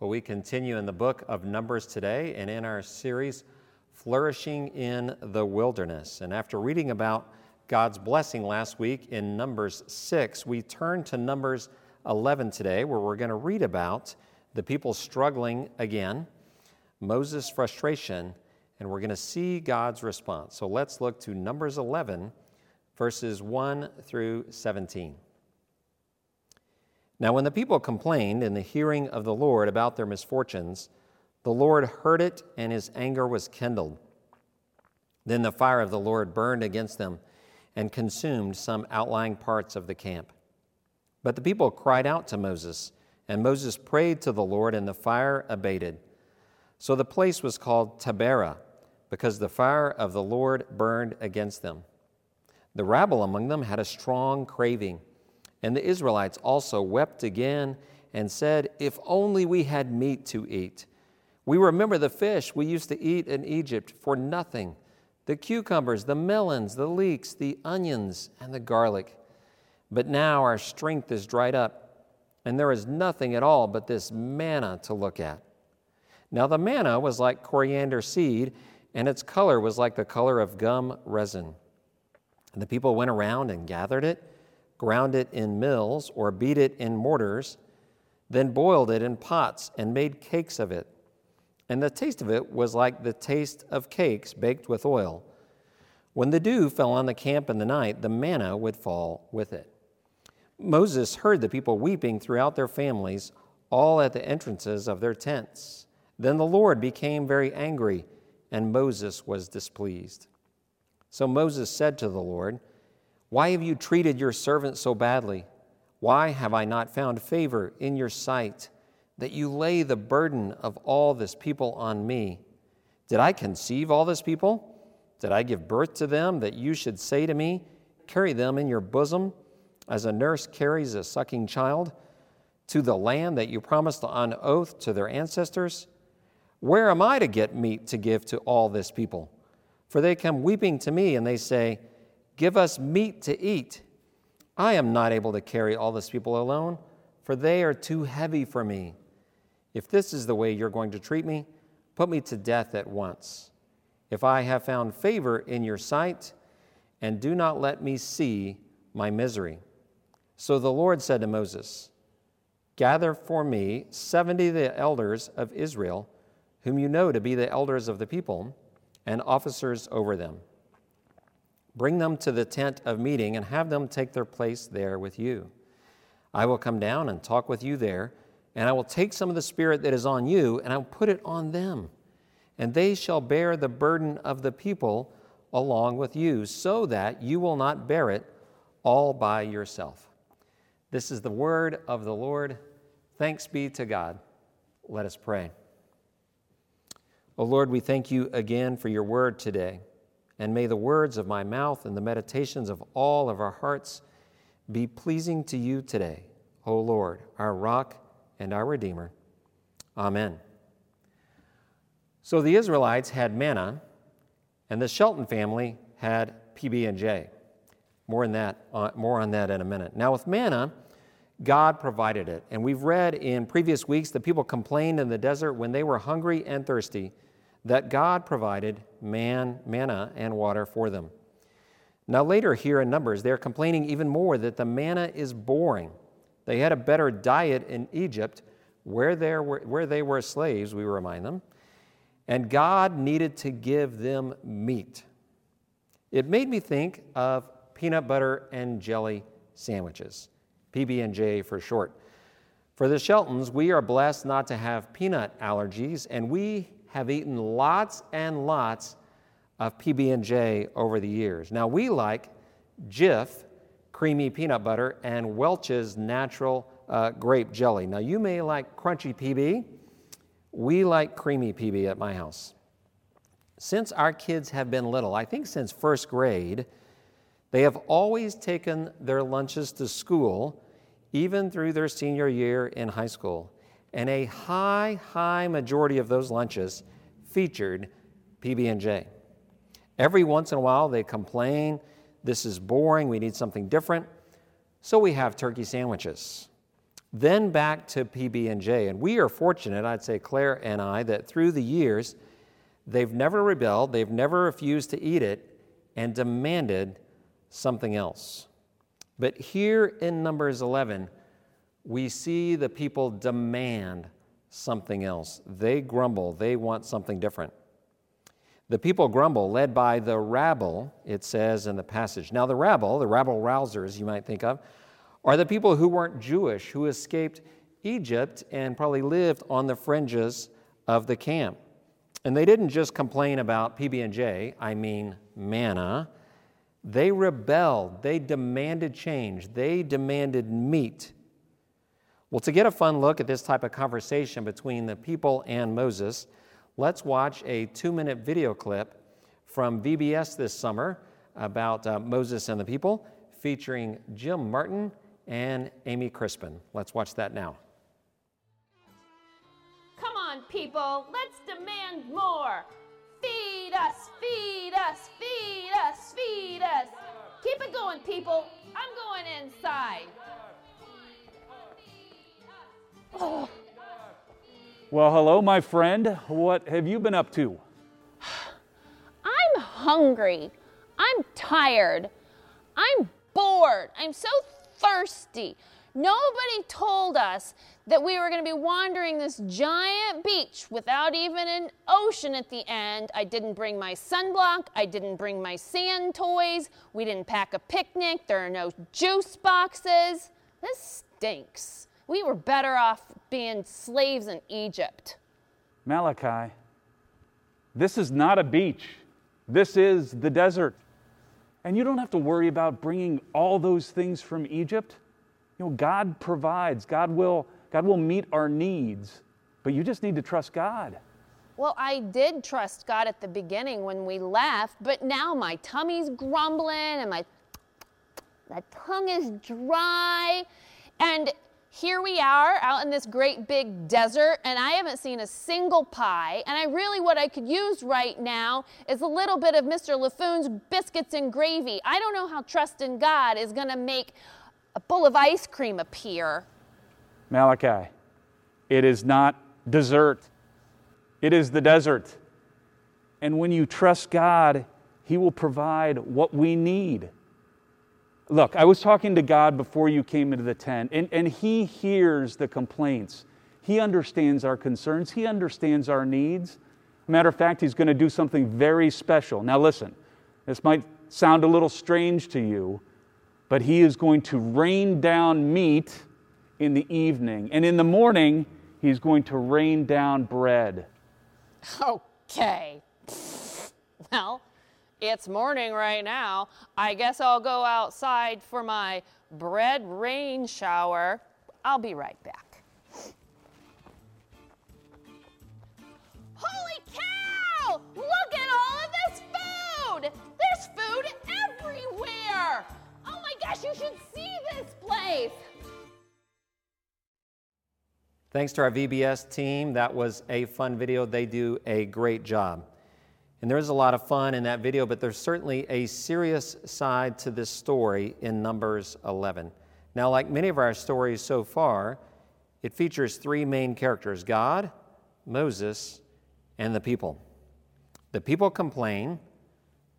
Well, we continue in the book of Numbers today and in our series, Flourishing in the Wilderness. And after reading about God's blessing last week in Numbers 6, we turn to Numbers 11 today, where we're going to read about the people struggling again, Moses' frustration, and we're going to see God's response. So let's look to Numbers 11, verses 1 through 17. Now, when the people complained in the hearing of the Lord about their misfortunes, the Lord heard it, and his anger was kindled. Then the fire of the Lord burned against them and consumed some outlying parts of the camp. But the people cried out to Moses, and Moses prayed to the Lord, and the fire abated. So the place was called Taberah, because the fire of the Lord burned against them. The rabble among them had a strong craving and the Israelites also wept again and said, If only we had meat to eat. We remember the fish we used to eat in Egypt for nothing the cucumbers, the melons, the leeks, the onions, and the garlic. But now our strength is dried up, and there is nothing at all but this manna to look at. Now the manna was like coriander seed, and its color was like the color of gum resin. And the people went around and gathered it ground it in mills, or beat it in mortars, then boiled it in pots and made cakes of it. And the taste of it was like the taste of cakes baked with oil. When the dew fell on the camp in the night, the manna would fall with it. Moses heard the people weeping throughout their families, all at the entrances of their tents. Then the Lord became very angry, and Moses was displeased. So Moses said to the Lord, why have you treated your servant so badly? Why have I not found favor in your sight that you lay the burden of all this people on me? Did I conceive all this people? Did I give birth to them that you should say to me, Carry them in your bosom, as a nurse carries a sucking child, to the land that you promised on oath to their ancestors? Where am I to get meat to give to all this people? For they come weeping to me, and they say, Give us meat to eat. I am not able to carry all this people alone, for they are too heavy for me. If this is the way you're going to treat me, put me to death at once. If I have found favor in your sight, and do not let me see my misery. So the Lord said to Moses, Gather for me seventy of the elders of Israel, whom you know to be the elders of the people, and officers over them. Bring them to the tent of meeting and have them take their place there with you. I will come down and talk with you there, and I will take some of the Spirit that is on you, and I will put it on them. And they shall bear the burden of the people along with you, so that you will not bear it all by yourself. This is the word of the Lord. Thanks be to God. Let us pray. O Lord, we thank you again for your word today. And may the words of my mouth and the meditations of all of our hearts be pleasing to you today, O Lord, our rock and our redeemer. Amen. So the Israelites had manna, and the Shelton family had PB&J. More on that, uh, more on that in a minute. Now with manna, God provided it, and we've read in previous weeks that people complained in the desert when they were hungry and thirsty that God provided man, manna and water for them. Now, later here in Numbers, they're complaining even more that the manna is boring. They had a better diet in Egypt where, were, where they were slaves, we remind them, and God needed to give them meat. It made me think of peanut butter and jelly sandwiches, PB&J for short. For the Sheltons, we are blessed not to have peanut allergies, and we have eaten lots and lots of PB&J over the years. Now we like Jif creamy peanut butter and Welch's natural uh, grape jelly. Now you may like crunchy PB. We like creamy PB at my house. Since our kids have been little, I think since first grade, they have always taken their lunches to school, even through their senior year in high school and a high, high majority of those lunches featured PB&J. Every once in a while they complain, this is boring, we need something different. So we have turkey sandwiches. then back to PB&J. And we are fortunate, I'd say Claire and I, that through the years, they've never rebelled, they've never refused to eat it, and demanded something else. But here in Numbers 11, we see the people demand something else. They grumble, they want something different. The people grumble, led by the rabble, it says in the passage. Now, the rabble, the rabble rousers, you might think of, are the people who weren't Jewish, who escaped Egypt and probably lived on the fringes of the camp. And they didn't just complain about PB&J, I mean manna. They rebelled. They demanded change. They demanded meat. Well, to get a fun look at this type of conversation between the people and Moses, let's watch a two minute video clip from VBS this summer about uh, Moses and the people, featuring Jim Martin and Amy Crispin. Let's watch that now. Come on, people, let's demand more. Feed us, feed us, feed us, feed us. Keep it going, people. I'm going inside. Oh. Well, hello, my friend. What have you been up to? I'm hungry. I'm tired. I'm bored. I'm so thirsty. Nobody told us that we were going to be wandering this giant beach without even an ocean at the end. I didn't bring my sunblock. I didn't bring my sand toys. We didn't pack a picnic. There are no juice boxes. This stinks. We were better off being slaves in Egypt. Malachi, this is not a beach. This is the desert. And you don't have to worry about bringing all those things from Egypt. You know, God provides, God will, God will meet our needs, but you just need to trust God. Well, I did trust God at the beginning when we left, but now my tummy's grumbling and my, my tongue is dry. And here we are out in this great big desert, and I haven't seen a single pie. And I really, what I could use right now is a little bit of Mr. LaFoon's biscuits and gravy. I don't know how trust in God is going to make a bowl of ice cream appear. Malachi, it is not dessert, it is the desert. And when you trust God, He will provide what we need. Look, I was talking to God before you came into the tent, and, and He hears the complaints. He understands our concerns, He understands our needs. Matter of fact, He's going to do something very special. Now, listen, this might sound a little strange to you, but He is going to rain down meat in the evening, and in the morning, He's going to rain down bread. Okay. Well, it's morning right now. I guess I'll go outside for my bread rain shower. I'll be right back. Holy cow! Look at all of this food! There's food everywhere! Oh my gosh, you should see this place! Thanks to our VBS team. That was a fun video. They do a great job. And there's a lot of fun in that video, but there's certainly a serious side to this story in Numbers 11. Now, like many of our stories so far, it features three main characters God, Moses, and the people. The people complain,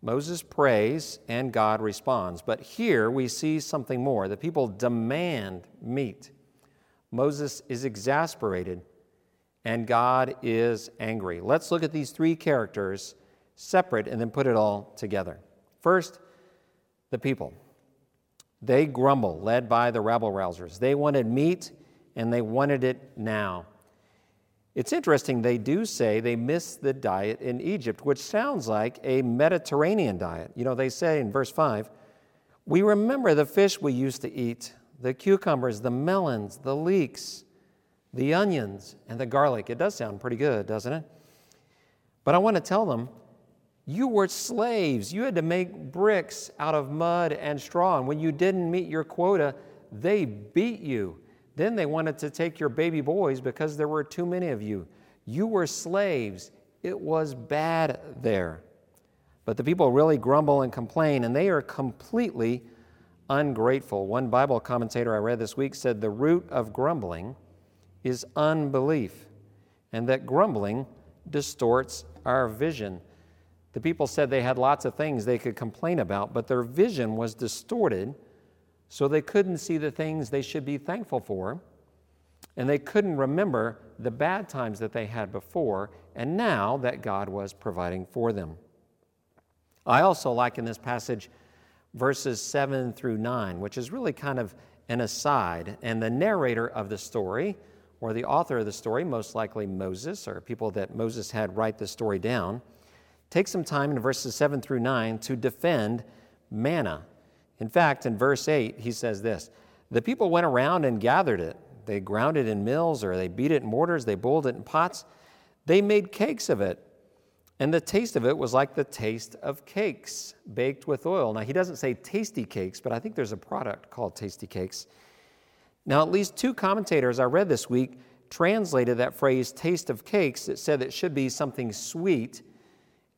Moses prays, and God responds. But here we see something more. The people demand meat. Moses is exasperated, and God is angry. Let's look at these three characters separate and then put it all together. First, the people. They grumble, led by the rabble rousers. They wanted meat and they wanted it now. It's interesting, they do say they miss the diet in Egypt, which sounds like a Mediterranean diet. You know, they say in verse 5, we remember the fish we used to eat, the cucumbers, the melons, the leeks, the onions, and the garlic. It does sound pretty good, doesn't it? But I want to tell them you were slaves. You had to make bricks out of mud and straw. And when you didn't meet your quota, they beat you. Then they wanted to take your baby boys because there were too many of you. You were slaves. It was bad there. But the people really grumble and complain, and they are completely ungrateful. One Bible commentator I read this week said the root of grumbling is unbelief, and that grumbling distorts our vision. The people said they had lots of things they could complain about, but their vision was distorted, so they couldn't see the things they should be thankful for, and they couldn't remember the bad times that they had before, and now that God was providing for them. I also like in this passage verses 7 through 9, which is really kind of an aside, and the narrator of the story, or the author of the story, most likely Moses, or people that Moses had write the story down, take some time in verses 7 through 9 to defend manna. In fact, in verse 8, he says this The people went around and gathered it. They ground it in mills, or they beat it in mortars, they boiled it in pots. They made cakes of it. And the taste of it was like the taste of cakes baked with oil. Now, he doesn't say tasty cakes, but I think there's a product called tasty cakes. Now, at least two commentators I read this week translated that phrase taste of cakes. It said it should be something sweet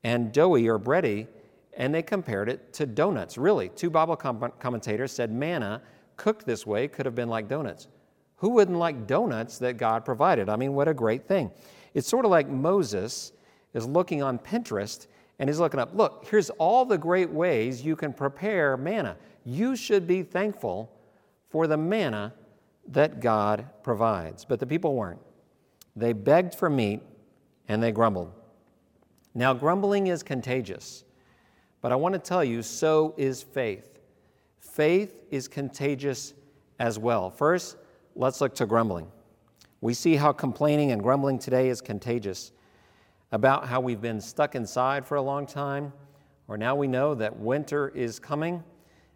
and doughy or bready, and they compared it to donuts. Really, two Bible com- commentators said manna cooked this way could have been like donuts. Who wouldn't like donuts that God provided? I mean, what a great thing. It's sort of like Moses is looking on Pinterest and he's looking up, look, here's all the great ways you can prepare manna. You should be thankful for the manna that God provides. But the people weren't. They begged for meat and they grumbled. Now, grumbling is contagious, but I want to tell you, so is faith. Faith is contagious as well. First, let's look to grumbling. We see how complaining and grumbling today is contagious, about how we've been stuck inside for a long time, or now we know that winter is coming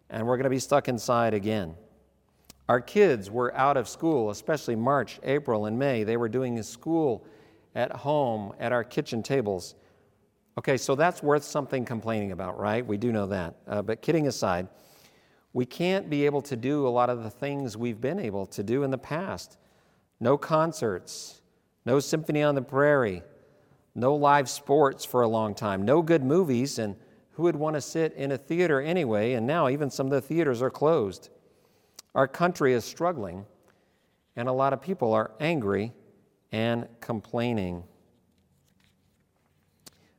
and we're going to be stuck inside again. Our kids were out of school, especially March, April, and May. They were doing school at home at our kitchen tables. Okay, so that's worth something complaining about, right? We do know that. Uh, but kidding aside, we can't be able to do a lot of the things we've been able to do in the past. No concerts, no symphony on the prairie, no live sports for a long time, no good movies, and who would want to sit in a theater anyway? And now even some of the theaters are closed. Our country is struggling, and a lot of people are angry and complaining.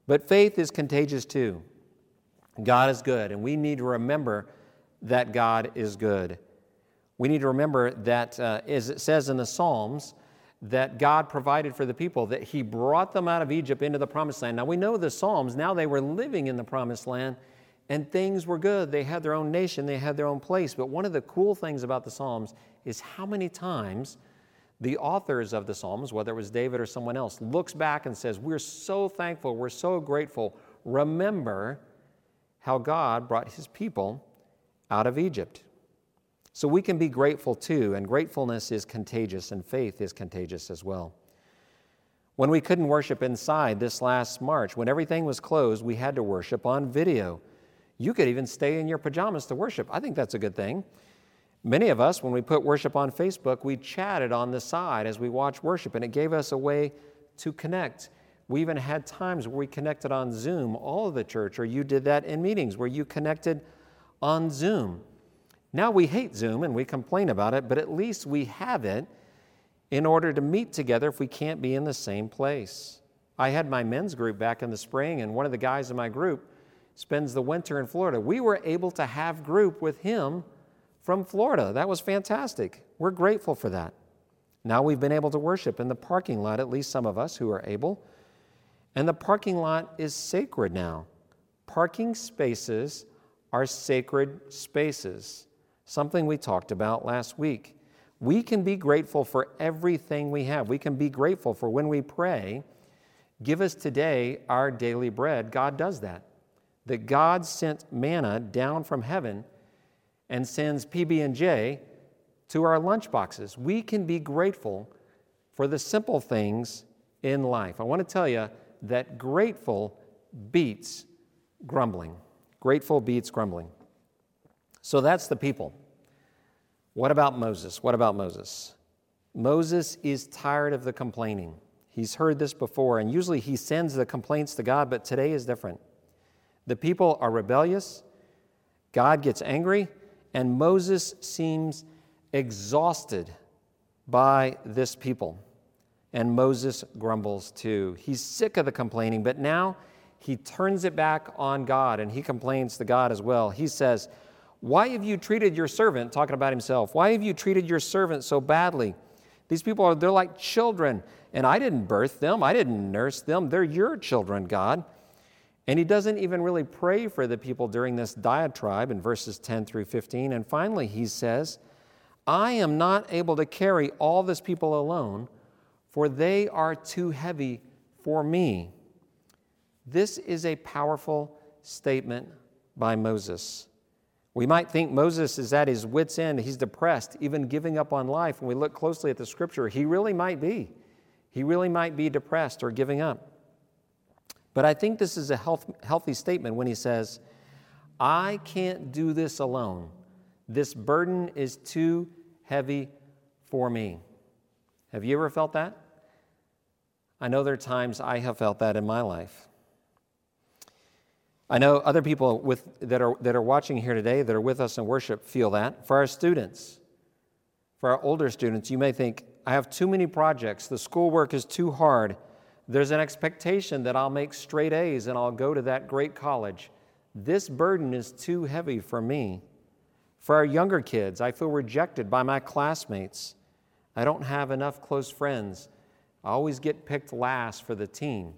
But faith is contagious too. God is good, and we need to remember that God is good. We need to remember that, uh, as it says in the Psalms, that God provided for the people, that He brought them out of Egypt into the promised land. Now we know the Psalms, now they were living in the promised land, and things were good. They had their own nation, they had their own place. But one of the cool things about the Psalms is how many times the authors of the Psalms, whether it was David or someone else, looks back and says, We're so thankful, we're so grateful. Remember how God brought his people out of Egypt. So we can be grateful too, and gratefulness is contagious, and faith is contagious as well. When we couldn't worship inside this last March, when everything was closed, we had to worship on video. You could even stay in your pajamas to worship. I think that's a good thing. Many of us, when we put worship on Facebook, we chatted on the side as we watched worship, and it gave us a way to connect. We even had times where we connected on Zoom, all of the church, or you did that in meetings where you connected on Zoom. Now we hate Zoom and we complain about it, but at least we have it in order to meet together if we can't be in the same place. I had my men's group back in the spring, and one of the guys in my group spends the winter in Florida. We were able to have group with him from Florida. That was fantastic. We're grateful for that. Now we've been able to worship in the parking lot, at least some of us who are able. And the parking lot is sacred now. Parking spaces are sacred spaces, something we talked about last week. We can be grateful for everything we have. We can be grateful for when we pray, give us today our daily bread. God does that. That God sent manna down from heaven and sends PB&J to our lunchboxes. We can be grateful for the simple things in life. I want to tell you that grateful beats grumbling. Grateful beats grumbling. So that's the people. What about Moses? What about Moses? Moses is tired of the complaining. He's heard this before, and usually he sends the complaints to God, but today is different. The people are rebellious. God gets angry, and Moses seems exhausted by this people. And Moses grumbles too. He's sick of the complaining, but now he turns it back on God and he complains to God as well. He says, Why have you treated your servant, talking about himself, why have you treated your servant so badly? These people are, they're like children, and I didn't birth them, I didn't nurse them. They're your children, God. And he doesn't even really pray for the people during this diatribe in verses 10 through 15. And finally, he says, I am not able to carry all this people alone, for they are too heavy for me. This is a powerful statement by Moses. We might think Moses is at his wits' end, he's depressed, even giving up on life. When we look closely at the scripture, he really might be. He really might be depressed or giving up. But I think this is a health, healthy statement when he says, I can't do this alone. This burden is too heavy for me. Have you ever felt that? I know there are times I have felt that in my life. I know other people with, that, are, that are watching here today that are with us in worship feel that. For our students, for our older students, you may think, I have too many projects, the schoolwork is too hard, there's an expectation that I'll make straight A's and I'll go to that great college. This burden is too heavy for me. For our younger kids, I feel rejected by my classmates. I don't have enough close friends. I always get picked last for the team.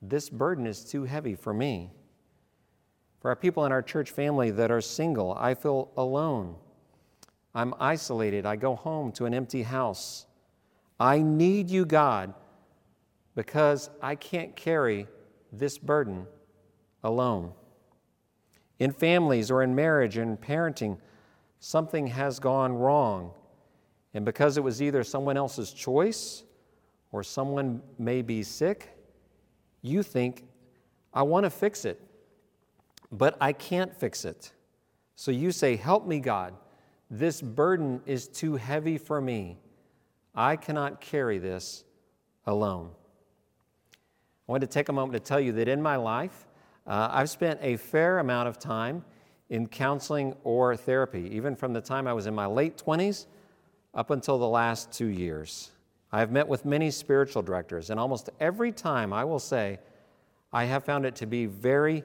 This burden is too heavy for me. For our people in our church family that are single, I feel alone. I'm isolated. I go home to an empty house. I need you, God, because I can't carry this burden alone. In families or in marriage and parenting, something has gone wrong. And because it was either someone else's choice or someone may be sick, you think, I want to fix it, but I can't fix it. So you say, Help me, God. This burden is too heavy for me. I cannot carry this alone. I want to take a moment to tell you that in my life, uh, I've spent a fair amount of time in counseling or therapy, even from the time I was in my late 20s up until the last two years. I have met with many spiritual directors, and almost every time I will say, I have found it to be very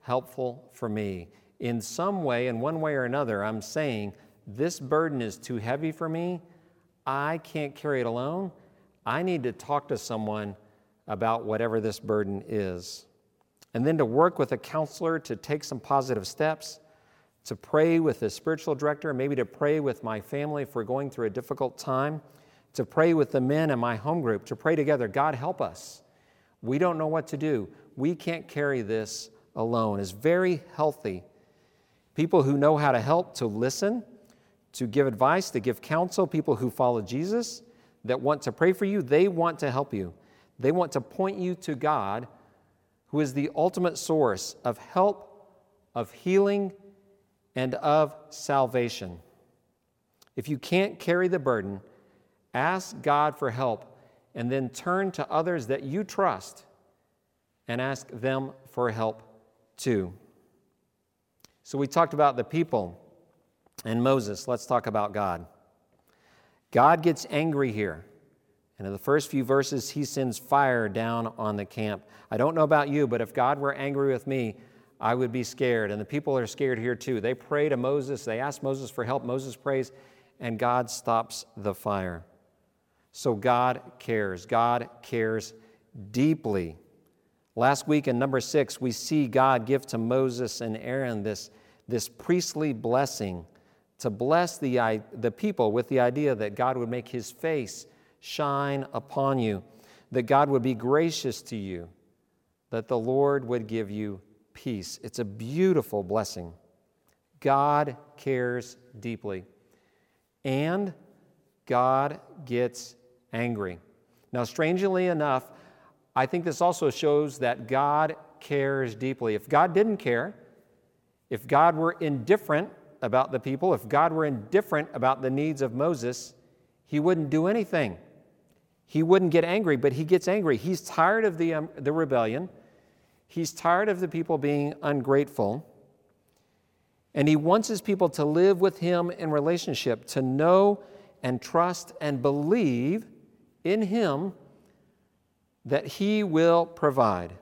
helpful for me. In some way, in one way or another, I'm saying, This burden is too heavy for me. I can't carry it alone. I need to talk to someone about whatever this burden is. And then to work with a counselor to take some positive steps, to pray with a spiritual director, maybe to pray with my family if we're going through a difficult time, to pray with the men in my home group, to pray together God, help us. We don't know what to do. We can't carry this alone. It's very healthy. People who know how to help, to listen, to give advice, to give counsel, people who follow Jesus, that want to pray for you, they want to help you. They want to point you to God, who is the ultimate source of help, of healing, and of salvation. If you can't carry the burden, ask God for help and then turn to others that you trust and ask them for help too. So we talked about the people and Moses. Let's talk about God. God gets angry here. And in the first few verses, he sends fire down on the camp. I don't know about you, but if God were angry with me, I would be scared. And the people are scared here too. They pray to Moses, they ask Moses for help. Moses prays, and God stops the fire. So God cares. God cares deeply. Last week in number six, we see God give to Moses and Aaron this, this priestly blessing to bless the, the people with the idea that God would make his face shine upon you, that God would be gracious to you, that the Lord would give you peace. It's a beautiful blessing. God cares deeply, and God gets angry. Now, strangely enough, I think this also shows that God cares deeply. If God didn't care, if God were indifferent about the people, if God were indifferent about the needs of Moses, he wouldn't do anything. He wouldn't get angry, but he gets angry. He's tired of the, um, the rebellion. He's tired of the people being ungrateful. And he wants his people to live with him in relationship, to know and trust and believe in him that he will provide.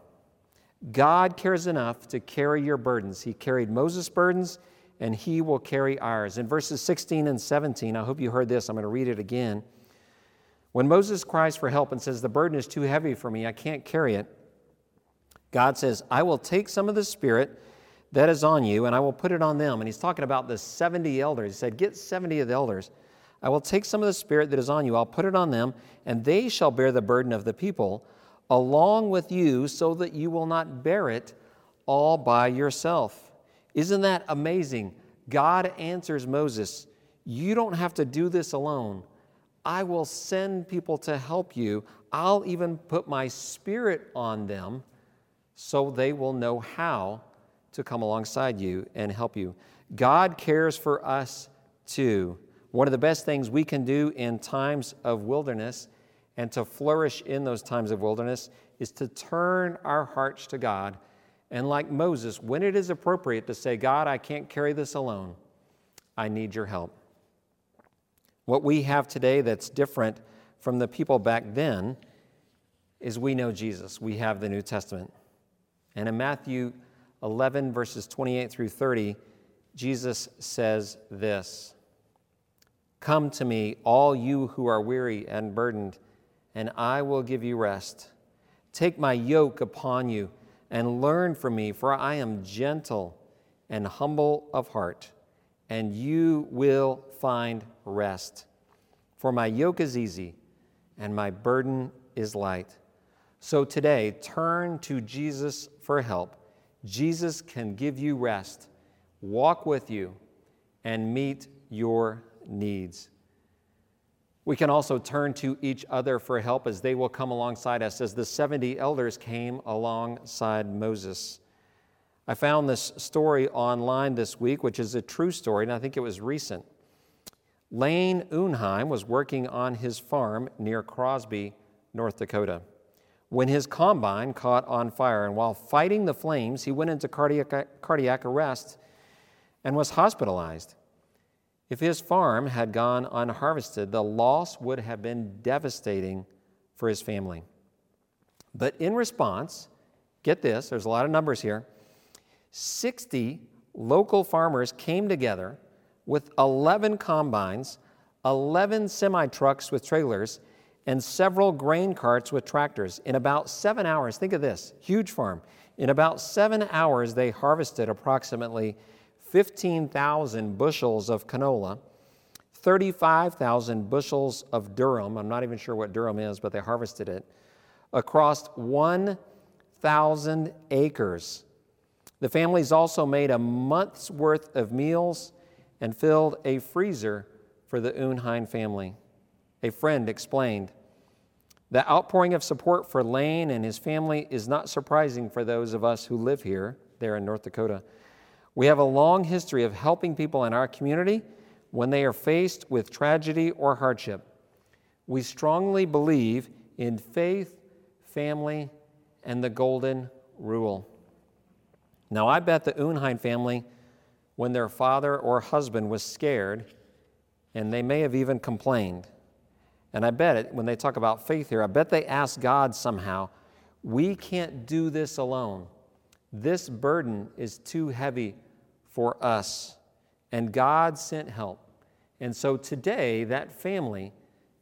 God cares enough to carry your burdens. He carried Moses' burdens, and he will carry ours. In verses 16 and 17, I hope you heard this. I'm going to read it again. When Moses cries for help and says, The burden is too heavy for me, I can't carry it, God says, I will take some of the Spirit that is on you and I will put it on them. And he's talking about the 70 elders. He said, Get 70 of the elders. I will take some of the Spirit that is on you, I'll put it on them, and they shall bear the burden of the people along with you so that you will not bear it all by yourself. Isn't that amazing? God answers Moses, You don't have to do this alone. I will send people to help you. I'll even put my spirit on them so they will know how to come alongside you and help you. God cares for us too. One of the best things we can do in times of wilderness and to flourish in those times of wilderness is to turn our hearts to God. And like Moses, when it is appropriate to say, God, I can't carry this alone, I need your help. What we have today that's different from the people back then is we know Jesus. We have the New Testament. And in Matthew 11, verses 28 through 30, Jesus says this Come to me, all you who are weary and burdened and I will give you rest. Take my yoke upon you and learn from me, for I am gentle and humble of heart, and you will find rest. For my yoke is easy and my burden is light. So today, turn to Jesus for help. Jesus can give you rest, walk with you, and meet your needs. We can also turn to each other for help as they will come alongside us, as the 70 elders came alongside Moses. I found this story online this week, which is a true story, and I think it was recent. Lane Unhjem was working on his farm near Crosby, North Dakota, when his combine caught on fire. And while fighting the flames, he went into cardiac, cardiac arrest and was hospitalized. If his farm had gone unharvested, the loss would have been devastating for his family. But in response, get this, there's a lot of numbers here 60 local farmers came together with 11 combines, 11 semi trucks with trailers, and several grain carts with tractors. In about seven hours, think of this huge farm. In about seven hours, they harvested approximately 15,000 bushels of canola, 35,000 bushels of durum. I'm not even sure what durum is, but they harvested it across 1,000 acres. The families also made a month's worth of meals and filled a freezer for the Unhjem family. A friend explained the outpouring of support for Lane and his family is not surprising for those of us who live here, there in North Dakota. We have a long history of helping people in our community when they are faced with tragedy or hardship. We strongly believe in faith, family, and the golden rule. Now, I bet the Unhjem family, when their father or husband was scared, and they may have even complained, and I bet it, when they talk about faith here, I bet they asked God somehow, we can't do this alone. This burden is too heavy for us. And God sent help. And so today, that family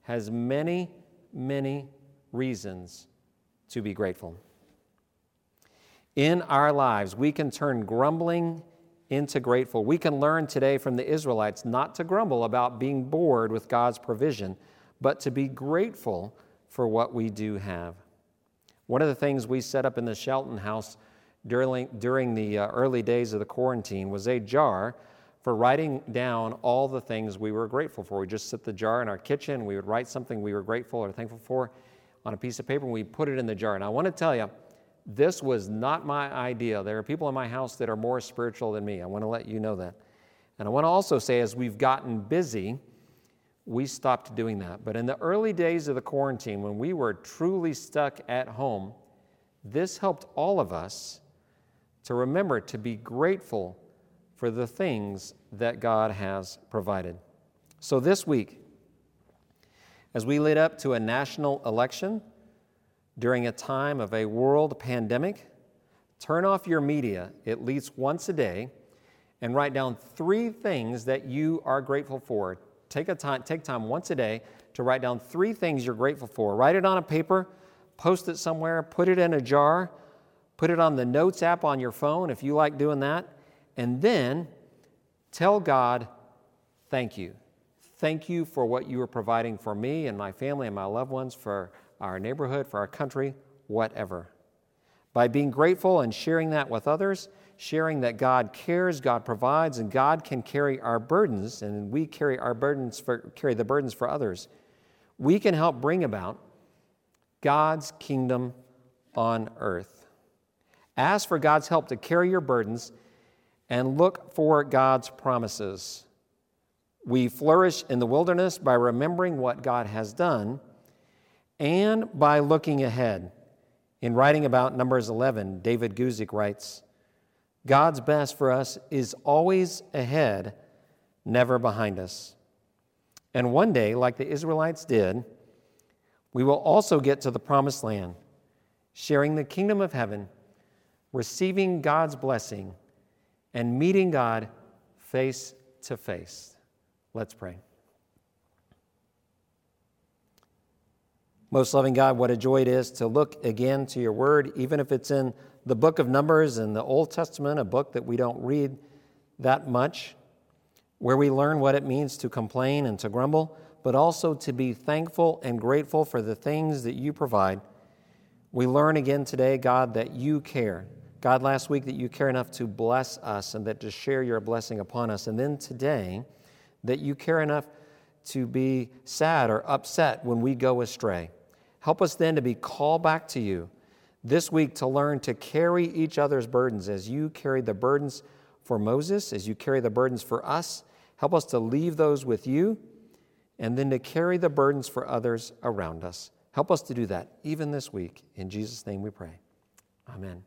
has many, many reasons to be grateful. In our lives, we can turn grumbling into grateful. We can learn today from the Israelites not to grumble about being bored with God's provision, but to be grateful for what we do have. One of the things we set up in the Shelton house during, during the uh, early days of the quarantine was a jar for writing down all the things we were grateful for. We just set the jar in our kitchen, we would write something we were grateful or thankful for on a piece of paper, and we put it in the jar. And I want to tell you, this was not my idea. There are people in my house that are more spiritual than me. I want to let you know that. And I want to also say, as we've gotten busy, we stopped doing that. But in the early days of the quarantine, when we were truly stuck at home, this helped all of us to remember to be grateful for the things that God has provided. So this week, as we lead up to a national election during a time of a world pandemic, turn off your media at least once a day and write down three things that you are grateful for. Take, a time, take time once a day to write down three things you're grateful for. Write it on a paper, post it somewhere, put it in a jar, put it on the Notes app on your phone if you like doing that, and then tell God, thank you. Thank you for what you are providing for me and my family and my loved ones, for our neighborhood, for our country, whatever. By being grateful and sharing that with others, sharing that God cares, God provides, and God can carry our burdens, and we carry our burdens for carry the burdens for others, we can help bring about God's kingdom on earth. Ask for God's help to carry your burdens and look for God's promises. We flourish in the wilderness by remembering what God has done and by looking ahead. In writing about Numbers 11, David Guzik writes God's best for us is always ahead, never behind us. And one day, like the Israelites did, we will also get to the promised land, sharing the kingdom of heaven, receiving God's blessing, and meeting God face to face. Let's pray. Most loving God, what a joy it is to look again to your word, even if it's in the book of Numbers in the Old Testament, a book that we don't read that much, where we learn what it means to complain and to grumble, but also to be thankful and grateful for the things that you provide. We learn again today, God, that you care. God, last week, that you care enough to bless us and that to share your blessing upon us. And then today, that you care enough to be sad or upset when we go astray. Help us then to be called back to you this week to learn to carry each other's burdens as you carried the burdens for Moses, as you carry the burdens for us. Help us to leave those with you and then to carry the burdens for others around us. Help us to do that even this week. In Jesus' name we pray. Amen.